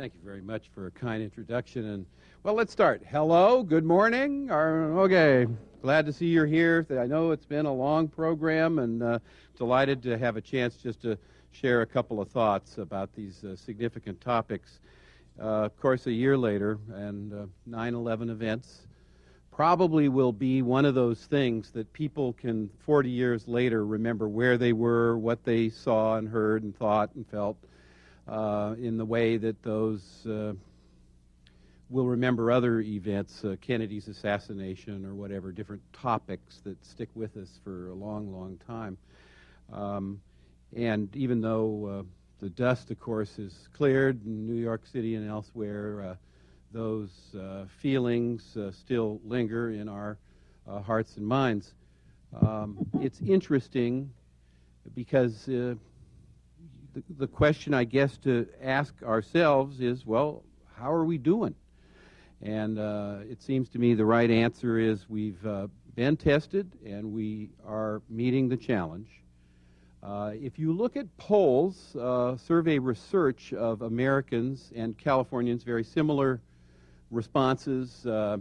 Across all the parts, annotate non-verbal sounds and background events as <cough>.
Thank you very much for a kind introduction. And well, let's start. Hello, good morning. Or, okay, glad to see you're here. I know it's been a long program, and uh, delighted to have a chance just to share a couple of thoughts about these uh, significant topics. Uh, of course, a year later, and 9 11 events probably will be one of those things that people can 40 years later remember where they were, what they saw and heard and thought and felt uh, in the way that those uh, will remember other events, uh, Kennedy's assassination or whatever, different topics that stick with us for a long, long time. Um, and even though uh, the dust, of course, is cleared in New York City and elsewhere, uh, those uh, feelings still linger in our hearts and minds. Um, it's interesting because the, the question, I guess, to ask ourselves is, well, how are we doing? And uh, it seems to me the right answer is we've uh, been tested and we are meeting the challenge. Uh, if you look at polls, uh, survey research of Americans and Californians, very similar responses, uh,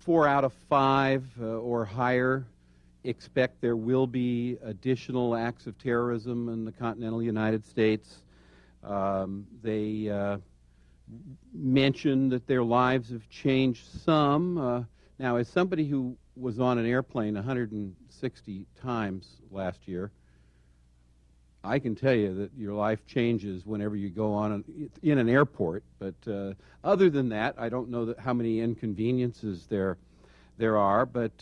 four out of five uh, or higher expect there will be additional acts of terrorism in the continental United States. Um, they uh, mention that their lives have changed some. Uh, now, as somebody who was on an airplane 160 times last year, I can tell you that your life changes whenever you go on an, in an airport. But uh, other than that, I don't know how many inconveniences there there are. But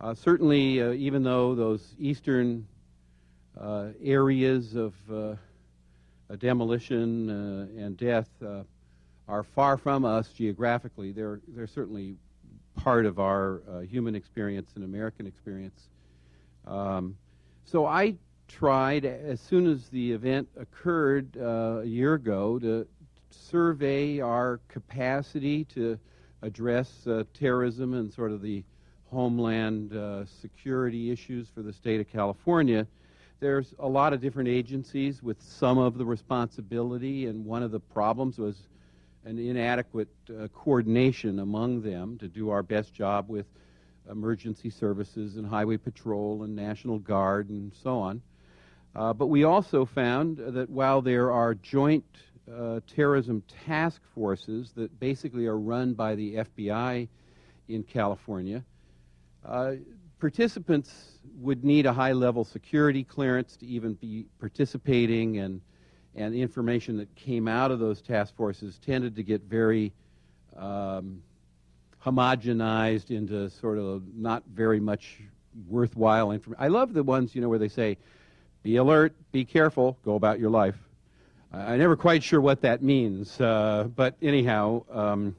uh, certainly, uh, even though those eastern uh, areas of uh, demolition uh, and death uh, are far from us geographically, they're, they're certainly part of our human experience and American experience. Um, so I tried, as soon as the event occurred a year ago, to survey our capacity to address terrorism and sort of the homeland uh, security issues for the state of California, there's a lot of different agencies with some of the responsibility, and one of the problems was an inadequate uh, coordination among them to do our best job with emergency services and highway patrol and National Guard and so on. Uh, but we also found that while there are joint uh, terrorism task forces that basically are run by the FBI in California, uh, participants would need a high level security clearance to even be participating, and, and the information that came out of those task forces tended to get very um, homogenized into sort of not very much worthwhile information. I love the ones, you know, where they say, be alert, be careful, go about your life. I'm never quite sure what that means, uh, but anyhow, um,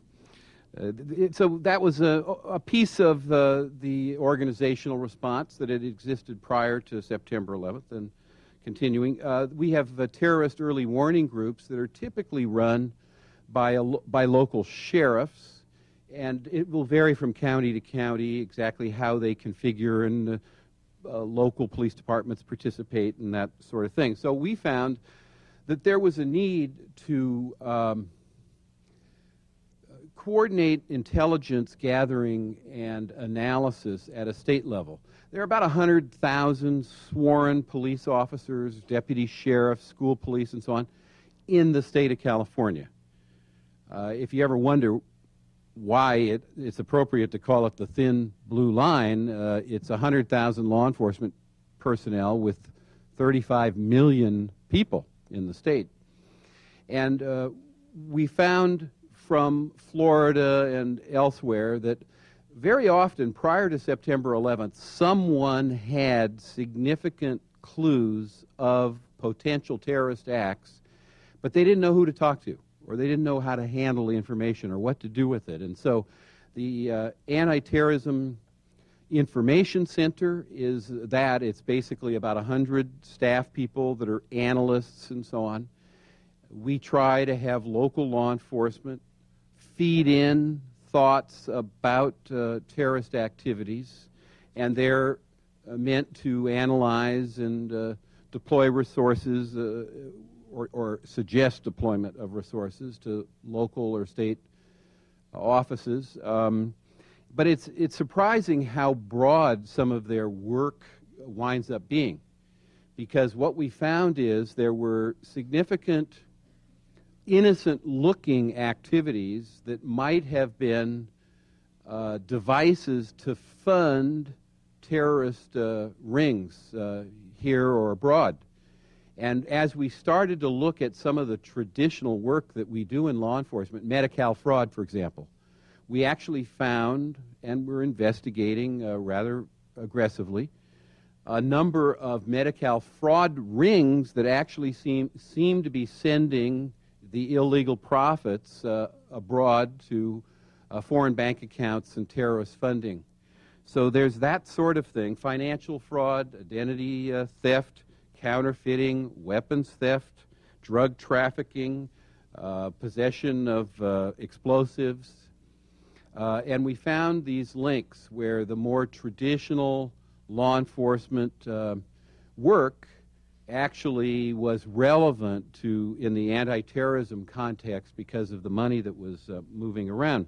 uh, so that was a, a piece of the, the organizational response that had existed prior to September 11th and continuing. Uh, we have uh, terrorist early warning groups that are typically run by, a, by local sheriffs, and it will vary from county to county exactly how they configure and uh, local police departments participate and that sort of thing. So we found that there was a need to um, coordinate intelligence gathering and analysis at a state level. There are about 100,000 sworn police officers, deputy sheriffs, school police, and so on in the state of California. Uh, if you ever wonder why it, it's appropriate to call it the thin blue line, uh, it's 100,000 law enforcement personnel with 35 million people in the state. And uh, we found from Florida and elsewhere that very often prior to September 11th, someone had significant clues of potential terrorist acts, but they didn't know who to talk to, or they didn't know how to handle the information or what to do with it. And so the uh, anti terrorism information center is that. It's basically about 100 staff people that are analysts and so on. We try to have local law enforcement feed in thoughts about uh, terrorist activities, and they're uh, meant to analyze and uh, deploy resources uh, or, or, suggest deployment of resources to local or state offices. Um, but it's, it's surprising how broad some of their work winds up being. Because what we found is there were significant innocent looking activities that might have been uh, devices to fund terrorist uh, rings uh, here or abroad. And as we started to look at some of the traditional work that we do in law enforcement, Medi-Cal fraud, for example, we actually found, and we're investigating uh, rather aggressively, a number of Medi-Cal fraud rings that actually seem, seem to be sending the illegal profits uh, abroad to uh, foreign bank accounts and terrorist funding. So there's that sort of thing financial fraud, identity uh, theft, counterfeiting, weapons theft, drug trafficking, uh, possession of uh, explosives. Uh, and we found these links where the more traditional law enforcement work actually was relevant to in the anti-terrorism context because of the money that was uh, moving around.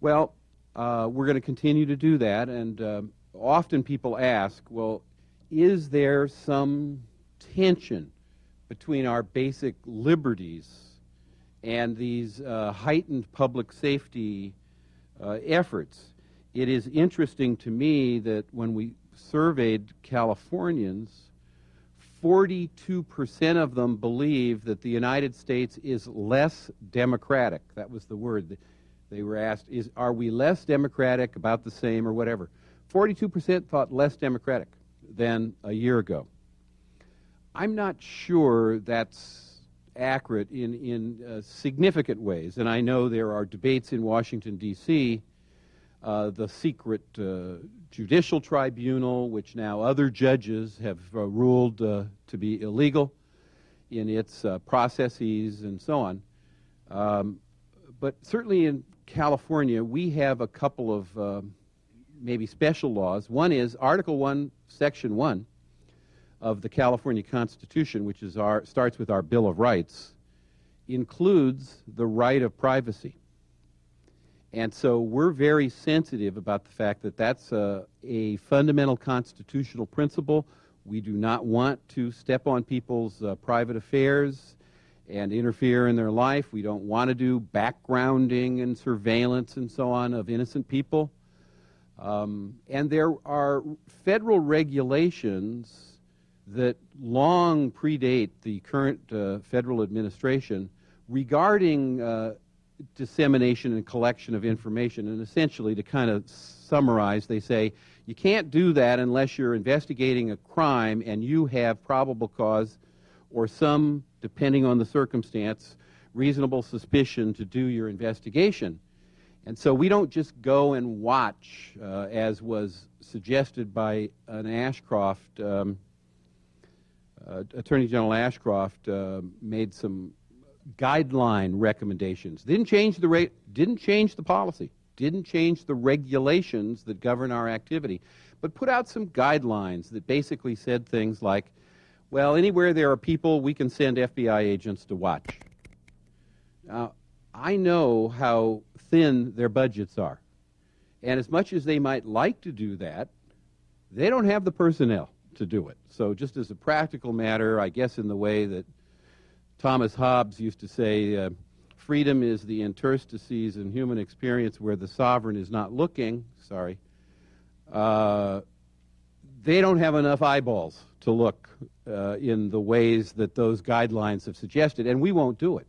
Well, uh, we're going to continue to do that, and uh, often people ask, well, is there some tension between our basic liberties and these uh, heightened public safety uh, efforts? It is interesting to me that when we surveyed Californians, 42% of them believe that the United States is less democratic. That was the word. They were asked, is, Are we less democratic, about the same, or whatever? 42% thought less democratic than a year ago. I'm not sure that's accurate in, in uh, significant ways, and I know there are debates in Washington, D.C. Uh, the secret uh, judicial tribunal, which now other judges have uh, ruled uh, to be illegal in its uh, processes and so on. Um, but certainly in California, we have a couple of uh, maybe special laws. One is Article 1, Section 1 of the California Constitution, which is our, starts with our Bill of Rights, includes the right of privacy. And so we're very sensitive about the fact that that's a, a fundamental constitutional principle. We do not want to step on people's uh, private affairs and interfere in their life. We don't want to do backgrounding and surveillance and so on of innocent people. Um, and there are federal regulations that long predate the current uh, federal administration regarding uh, dissemination and collection of information. And essentially, to kind of summarize, they say you can't do that unless you're investigating a crime and you have probable cause or some, depending on the circumstance, reasonable suspicion to do your investigation. And so we don't just go and watch, uh, as was suggested by an Ashcroft, um, uh, Attorney General Ashcroft uh, made some guideline recommendations. Didn't change the rate, didn't change the policy, didn't change the regulations that govern our activity, but put out some guidelines that basically said things like, well, anywhere there are people, we can send FBI agents to watch. Now, I know how thin their budgets are. And as much as they might like to do that, they don't have the personnel to do it. So, just as a practical matter, I guess in the way that Thomas Hobbes used to say, uh, freedom is the interstices in human experience where the sovereign is not looking. Sorry. Uh, they don't have enough eyeballs to look uh, in the ways that those guidelines have suggested, and we won't do it.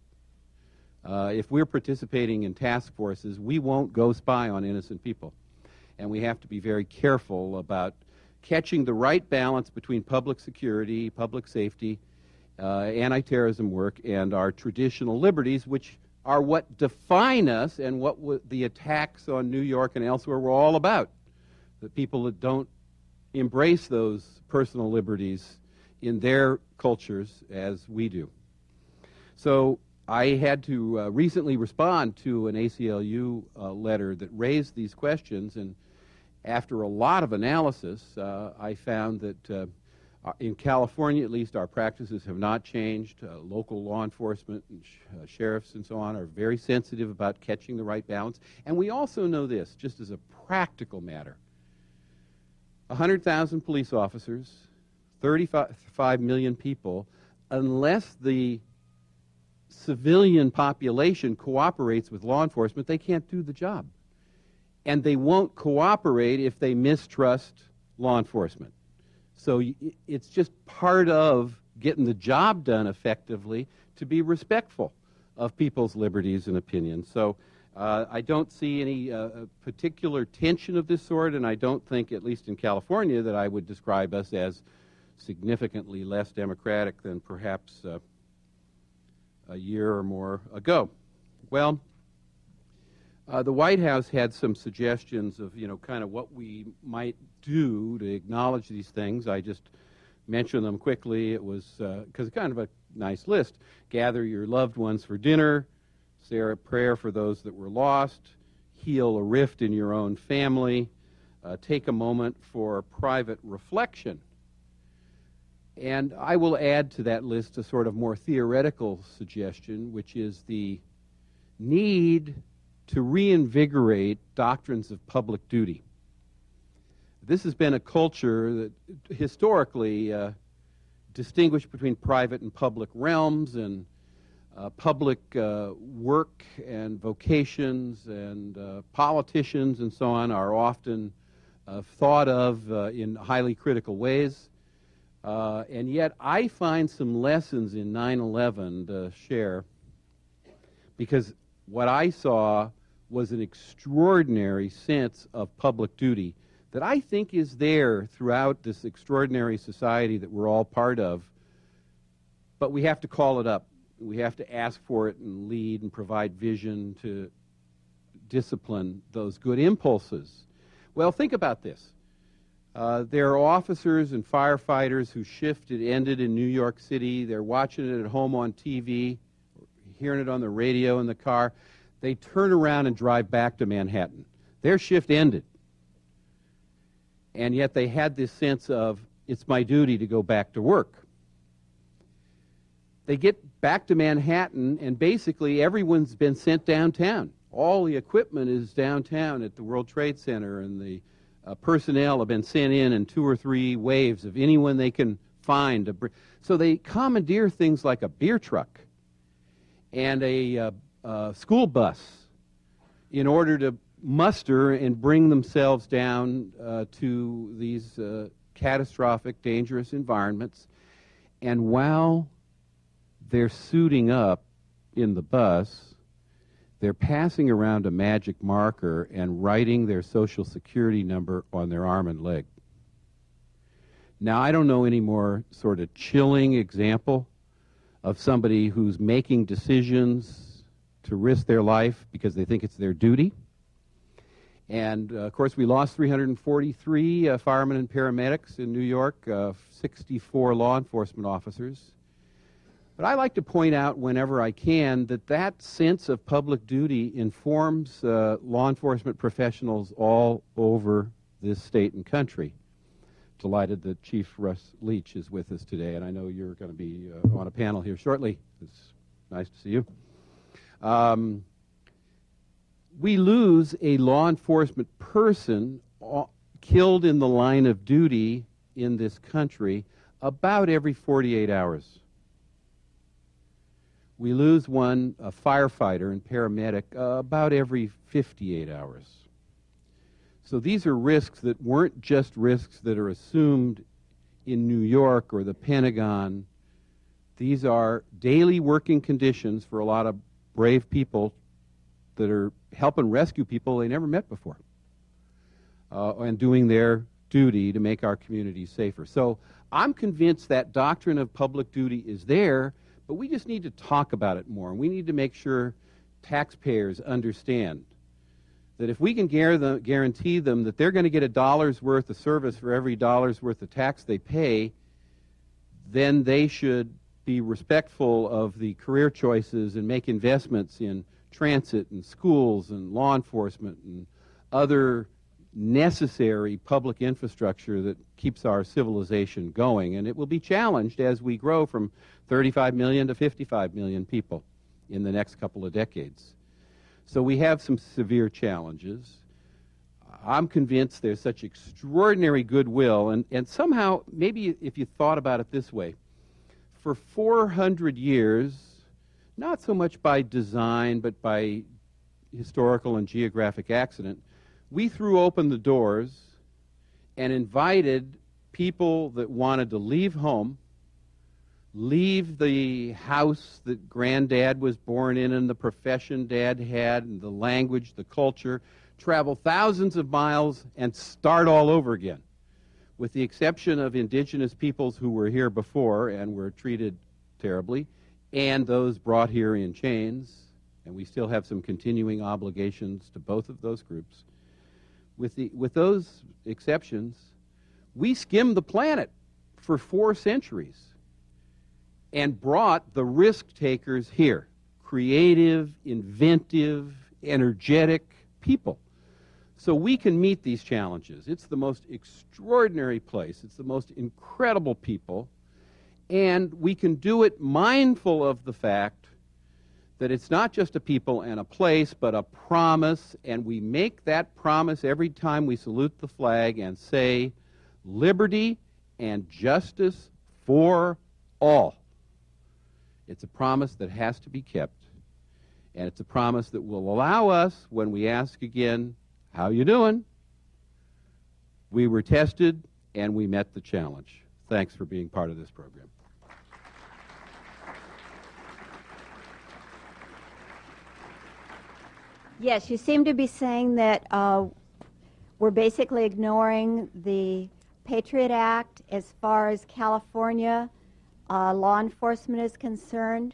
Uh, if we're participating in task forces, we won't go spy on innocent people. And we have to be very careful about catching the right balance between public security, public safety, uh, anti terrorism work, and our traditional liberties, which are what define us and what w- the attacks on New York and elsewhere were all about. The people that don't embrace those personal liberties in their cultures as we do. So I had to uh, recently respond to an ACLU uh, letter that raised these questions, and after a lot of analysis, uh, I found that uh, uh, in California, at least, our practices have not changed. Uh, local law enforcement and sh- sheriffs and so on are very sensitive about catching the right balance. And we also know this, just as a practical matter 100,000 police officers, 35 million people, unless the civilian population cooperates with law enforcement, they can't do the job. And they won't cooperate if they mistrust law enforcement. So it's just part of getting the job done effectively to be respectful of people's liberties and opinions. So uh, I don't see any uh, particular tension of this sort, and I don't think, at least in California, that I would describe us as significantly less democratic than perhaps uh, a year or more ago. Well, uh, the White House had some suggestions of, you know, kind of what we might do to acknowledge these things. I just mentioned them quickly. It was because uh, kind of a nice list. Gather your loved ones for dinner, say a prayer for those that were lost, heal a rift in your own family, uh, take a moment for private reflection and I will add to that list a sort of more theoretical suggestion, which is the need to reinvigorate doctrines of public duty. This has been a culture that historically uh, distinguished between private and public realms and uh, public uh, work and vocations and uh, politicians and so on are often uh, thought of uh, in highly critical ways. Uh, and yet, I find some lessons in 9 11 to share because what I saw was an extraordinary sense of public duty that I think is there throughout this extraordinary society that we're all part of. But we have to call it up. We have to ask for it and lead and provide vision to discipline those good impulses. Well, think about this. Uh, there are officers and firefighters whose shift had ended in New York City. They're watching it at home on TV, hearing it on the radio in the car. They turn around and drive back to Manhattan. Their shift ended. And yet they had this sense of, it's my duty to go back to work. They get back to Manhattan, and basically everyone's been sent downtown. All the equipment is downtown at the World Trade Center and the uh, personnel have been sent in in two or three waves of anyone they can find. So they commandeer things like a beer truck and a uh, uh, school bus in order to muster and bring themselves down uh, to these uh, catastrophic, dangerous environments. And while they're suiting up in the bus, they're passing around a magic marker and writing their social security number on their arm and leg. Now, I don't know any more sort of chilling example of somebody who's making decisions to risk their life because they think it's their duty. And uh, of course, we lost 343 uh, firemen and paramedics in New York, uh, 64 law enforcement officers. But I like to point out whenever I can that that sense of public duty informs uh, law enforcement professionals all over this state and country. Delighted that Chief Russ Leach is with us today, and I know you're going to be uh, on a panel here shortly. It's nice to see you. Um, we lose a law enforcement person uh, killed in the line of duty in this country about every 48 hours we lose one, a firefighter and paramedic, uh, about every 58 hours. So these are risks that weren't just risks that are assumed in New York or the Pentagon. These are daily working conditions for a lot of brave people that are helping rescue people they never met before uh, and doing their duty to make our communities safer. So I'm convinced that doctrine of public duty is there, but we just need to talk about it more. And we need to make sure taxpayers understand that if we can guarantee them that they're going to get a dollar's worth of service for every dollar's worth of tax they pay, then they should be respectful of the career choices and make investments in transit and schools and law enforcement and other necessary public infrastructure that keeps our civilization going. And it will be challenged as we grow from 35 million to 55 million people in the next couple of decades. So we have some severe challenges. I'm convinced there's such extraordinary goodwill, and, and somehow, maybe if you thought about it this way, for 400 years, not so much by design, but by historical and geographic accident, we threw open the doors and invited people that wanted to leave home, leave the house that granddad was born in and the profession dad had and the language, the culture, travel thousands of miles and start all over again. With the exception of indigenous peoples who were here before and were treated terribly, and those brought here in chains, and we still have some continuing obligations to both of those groups with, the, with those exceptions, we skimmed the planet for four centuries and brought the risk takers here creative, inventive, energetic people. So we can meet these challenges. It's the most extraordinary place, it's the most incredible people, and we can do it mindful of the fact that it's not just a people and a place, but a promise, and we make that promise every time we salute the flag and say, liberty and justice for all. It's a promise that has to be kept, and it's a promise that will allow us, when we ask again, how you doing? We were tested, and we met the challenge. Thanks for being part of this program. Yes, you seem to be saying that uh, we're basically ignoring the Patriot Act as far as California uh, law enforcement is concerned.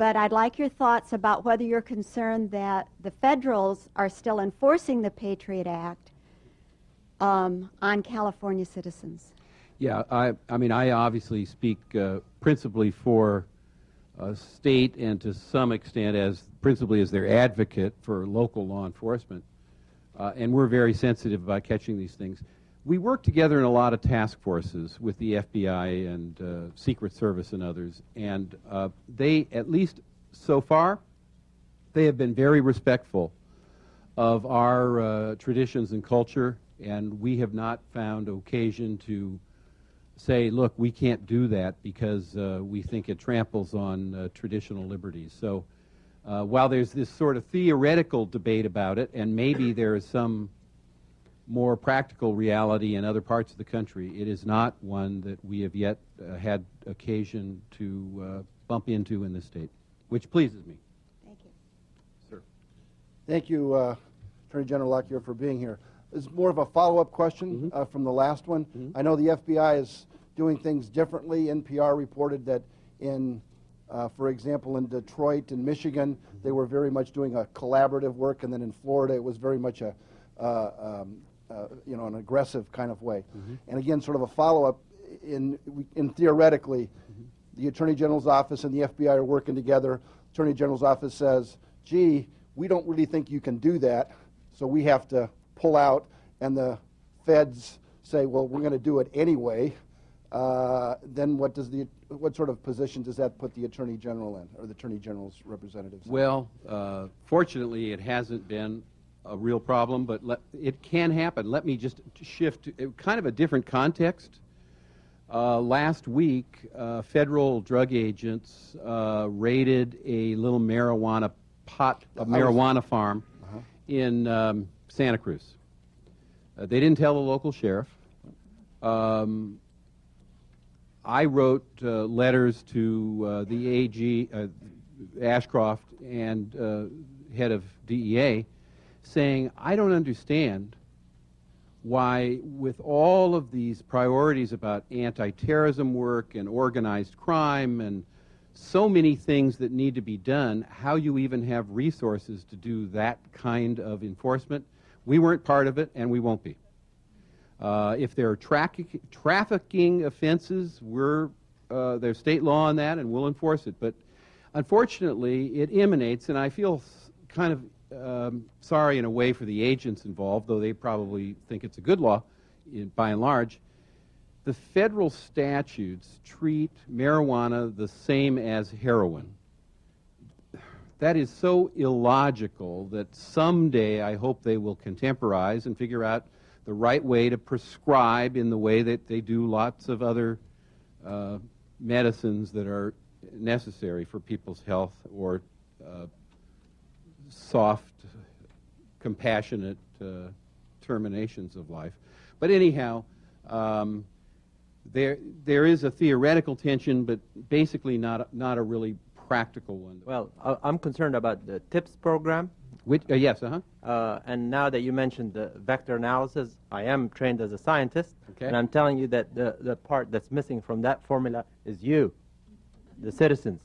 But I'd like your thoughts about whether you're concerned that the federals are still enforcing the Patriot Act um, on California citizens. Yeah, I, I mean, I obviously speak uh, principally for uh, state and to some extent as principally as their advocate for local law enforcement. Uh, and we're very sensitive about catching these things. We work together in a lot of task forces with the FBI and uh, Secret Service and others, and uh, they, at least so far, they have been very respectful of our uh, traditions and culture, and we have not found occasion to say, look, we can't do that because uh, we think it tramples on uh, traditional liberties. So uh, while there's this sort of theoretical debate about it, and maybe there is some more practical reality in other parts of the country, it is not one that we have yet uh, had occasion to uh, bump into in this state, which pleases me. Thank you. Sir. Thank you, uh, Attorney General Lockyer, for being here. This is more of a follow-up question mm-hmm. from the last one. Mm-hmm. I know the FBI is doing things differently. NPR reported that in, uh, for example, in Detroit and Michigan, they were very much doing a collaborative work, and then in Florida, it was very much a, uh, um, uh, you know, an aggressive kind of way. Mm-hmm. And again, sort of a follow-up. In, in theoretically, mm-hmm. the Attorney General's office and the FBI are working together. Attorney General's office says, "Gee, we don't really think you can do that, so we have to pull out." And the feds say, "Well, we're going to do it anyway." uh, then what does the what sort of position does that put the attorney general in, or the attorney general's representatives? Well, uh, fortunately, it hasn't been a real problem, but let, it can happen. Let me just shift to uh, kind of a different context. Uh, last week, uh, federal drug agents uh, raided a little marijuana pot, a marijuana farm uh-huh. in um, Santa Cruz. they didn't tell the local sheriff. Um, I wrote uh, letters to uh, the AG, uh, Ashcroft, and uh, head of DEA saying, I don't understand why, with all of these priorities about anti terrorism work and organized crime and so many things that need to be done, how you even have resources to do that kind of enforcement. We weren't part of it, and we won't be. Uh, if there are tra- trafficking offenses, we're, uh, there's state law on that, and we'll enforce it. But unfortunately, it emanates, and I feel kind of um, sorry in a way for the agents involved, though they probably think it's a good law in, by and large. The federal statutes treat marijuana the same as heroin. That is so illogical that someday I hope they will contemporize and figure out the right way to prescribe in the way that they do lots of other uh, medicines that are necessary for people's health or uh, soft, compassionate uh, terminations of life. But anyhow, um, there there is a theoretical tension, but basically not a, not a really practical one. Well, I'm concerned about the TIPS program. Which, uh, yes, uh-huh. Uh, and now that you mentioned the vector analysis, I am trained as a scientist, okay. and I'm telling you that the, the part that's missing from that formula is you, the citizens.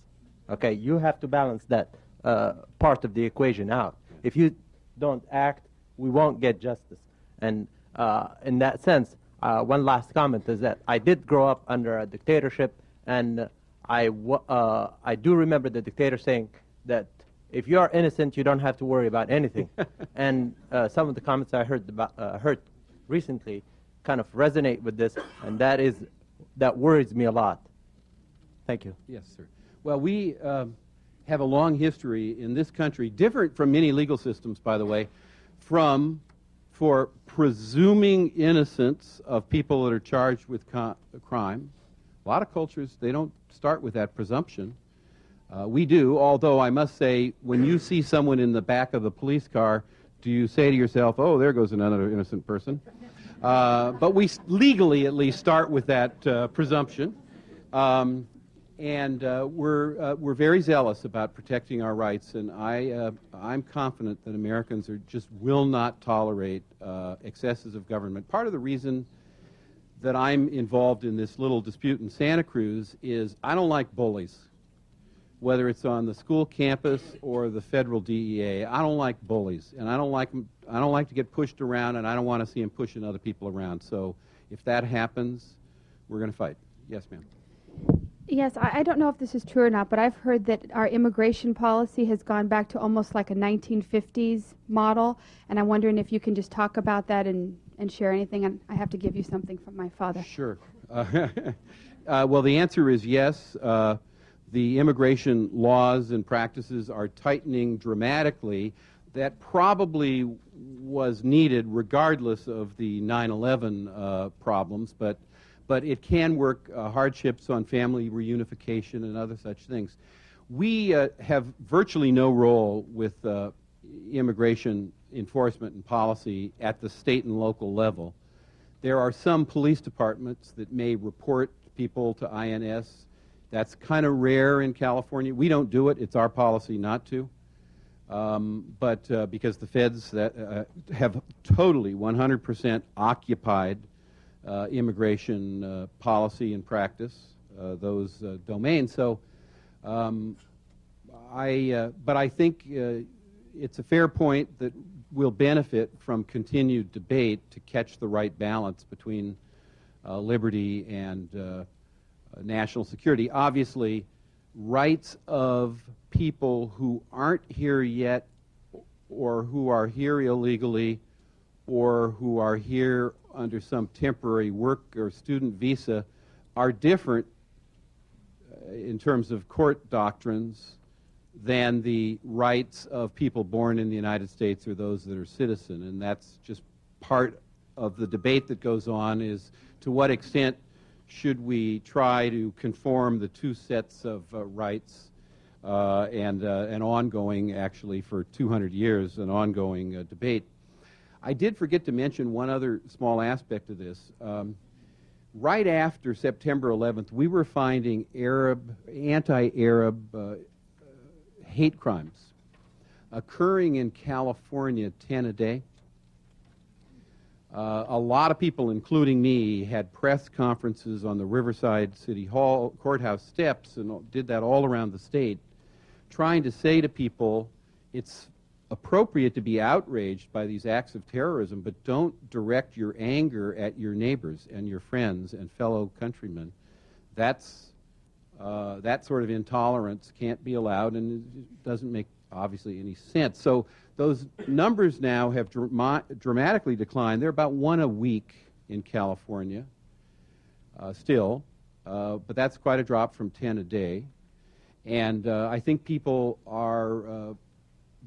Okay, you have to balance that uh, part of the equation out. If you don't act, we won't get justice. And uh, in that sense, uh, one last comment is that I did grow up under a dictatorship, and I, uh, I do remember the dictator saying that if you are innocent, you don't have to worry about anything. <laughs> and uh, some of the comments I heard, about, uh, heard recently kind of resonate with this, and that is that worries me a lot. Thank you. Yes, sir. Well, we um, have a long history in this country, different from many legal systems, by the way, from for presuming innocence of people that are charged with crime. A lot of cultures, they don't start with that presumption. Uh, we do, although I must say, when you see someone in the back of the police car, do you say to yourself, oh, there goes another innocent person? Uh, but we legally at least start with that uh, presumption. Um, and uh, we're, uh, we're very zealous about protecting our rights, and I, uh, I'm confident that Americans are, just will not tolerate uh, excesses of government. Part of the reason that I'm involved in this little dispute in Santa Cruz is I don't like bullies, whether it's on the school campus or the federal DEA. I don't like bullies, and I don't like, I don't like to get pushed around, and I don't want to see them pushing other people around. So if that happens, we're going to fight. Yes, ma'am. Yes, I, I, don't know if this is true or not, but I've heard that our immigration policy has gone back to almost like a 1950s model, and I'm wondering if you can just talk about that and, and share anything. And I have to give you something from my father. Sure. Uh, <laughs> uh, well, the answer is yes. Uh, the immigration laws and practices are tightening dramatically. That probably was needed regardless of the 9 11 uh, problems, but but it can work uh, hardships on family reunification and other such things. We uh, have virtually no role with uh, immigration enforcement and policy at the state and local level. There are some police departments that may report people to INS. That's kind of rare in California. We don't do it. It's our policy not to. Um, but uh, because the feds that, uh, have totally 100% occupied immigration uh, policy and practice, uh, those domains. So, um, I, but I think it's a fair point that we'll benefit from continued debate to catch the right balance between liberty and national security. Obviously, rights of people who aren't here yet or who are here illegally or who are here under some temporary work or student visa are different uh, in terms of court doctrines than the rights of people born in the United States or those that are citizen. And that's just part of the debate that goes on is to what extent should we try to conform the two sets of uh, rights uh, and uh, an ongoing, actually for 200 years, an ongoing uh, debate. I did forget to mention one other small aspect of this. Um, right after September 11th, we were finding Arab, anti-Arab uh, hate crimes occurring in California 10 a day. Uh, a lot of people, including me, had press conferences on the Riverside City Hall courthouse steps and did that all around the state, trying to say to people it's appropriate to be outraged by these acts of terrorism, but don't direct your anger at your neighbors and your friends and fellow countrymen. That's, uh, that sort of intolerance can't be allowed and it doesn't make obviously any sense. So those numbers now have drama- dramatically declined. They're about one a week in California uh, still, uh, but that's quite a drop from 10 a day. And uh, I think people are uh,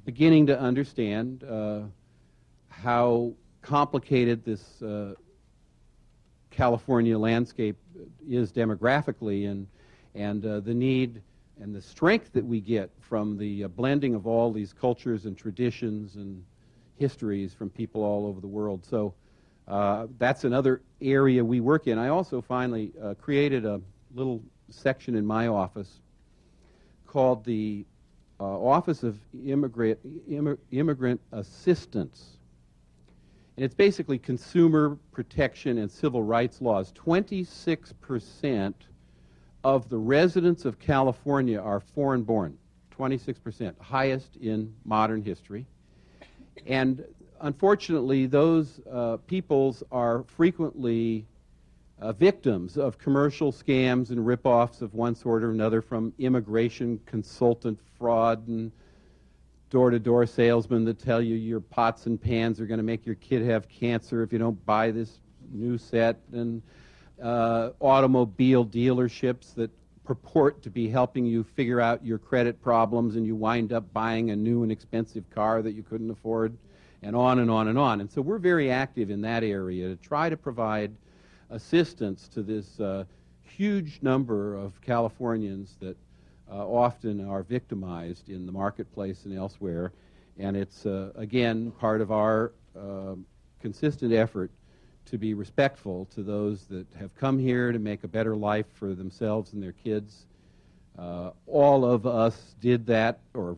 beginning to understand uh, how complicated this uh, California landscape is demographically and, and the need and the strength that we get from the uh, blending of all these cultures and traditions and histories from people all over the world. So uh, that's another area we work in. I also finally uh, created a little section in my office called the uh, Office of Immigrant, Immigrant Assistance. And it's basically consumer protection and civil rights laws. 26 percent of the residents of California are foreign born, 26%, highest in modern history. And unfortunately, those uh, peoples are frequently uh, victims of commercial scams and ripoffs of one sort or another from immigration consultant fraud and door to door salesmen that tell you your pots and pans are going to make your kid have cancer if you don't buy this new set and uh, automobile dealerships that purport to be helping you figure out your credit problems and you wind up buying a new and expensive car that you couldn't afford and on and on and on. And so we're very active in that area to try to provide assistance to this uh, huge number of Californians that uh, often are victimized in the marketplace and elsewhere. And it's, uh, again, part of our uh, consistent effort to be respectful to those that have come here to make a better life for themselves and their kids. Uh, all of us did that, or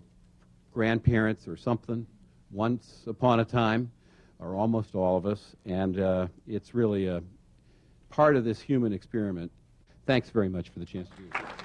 grandparents or something, once upon a time, or almost all of us, and uh, it's really a part of this human experiment. Thanks very much for the chance to do this.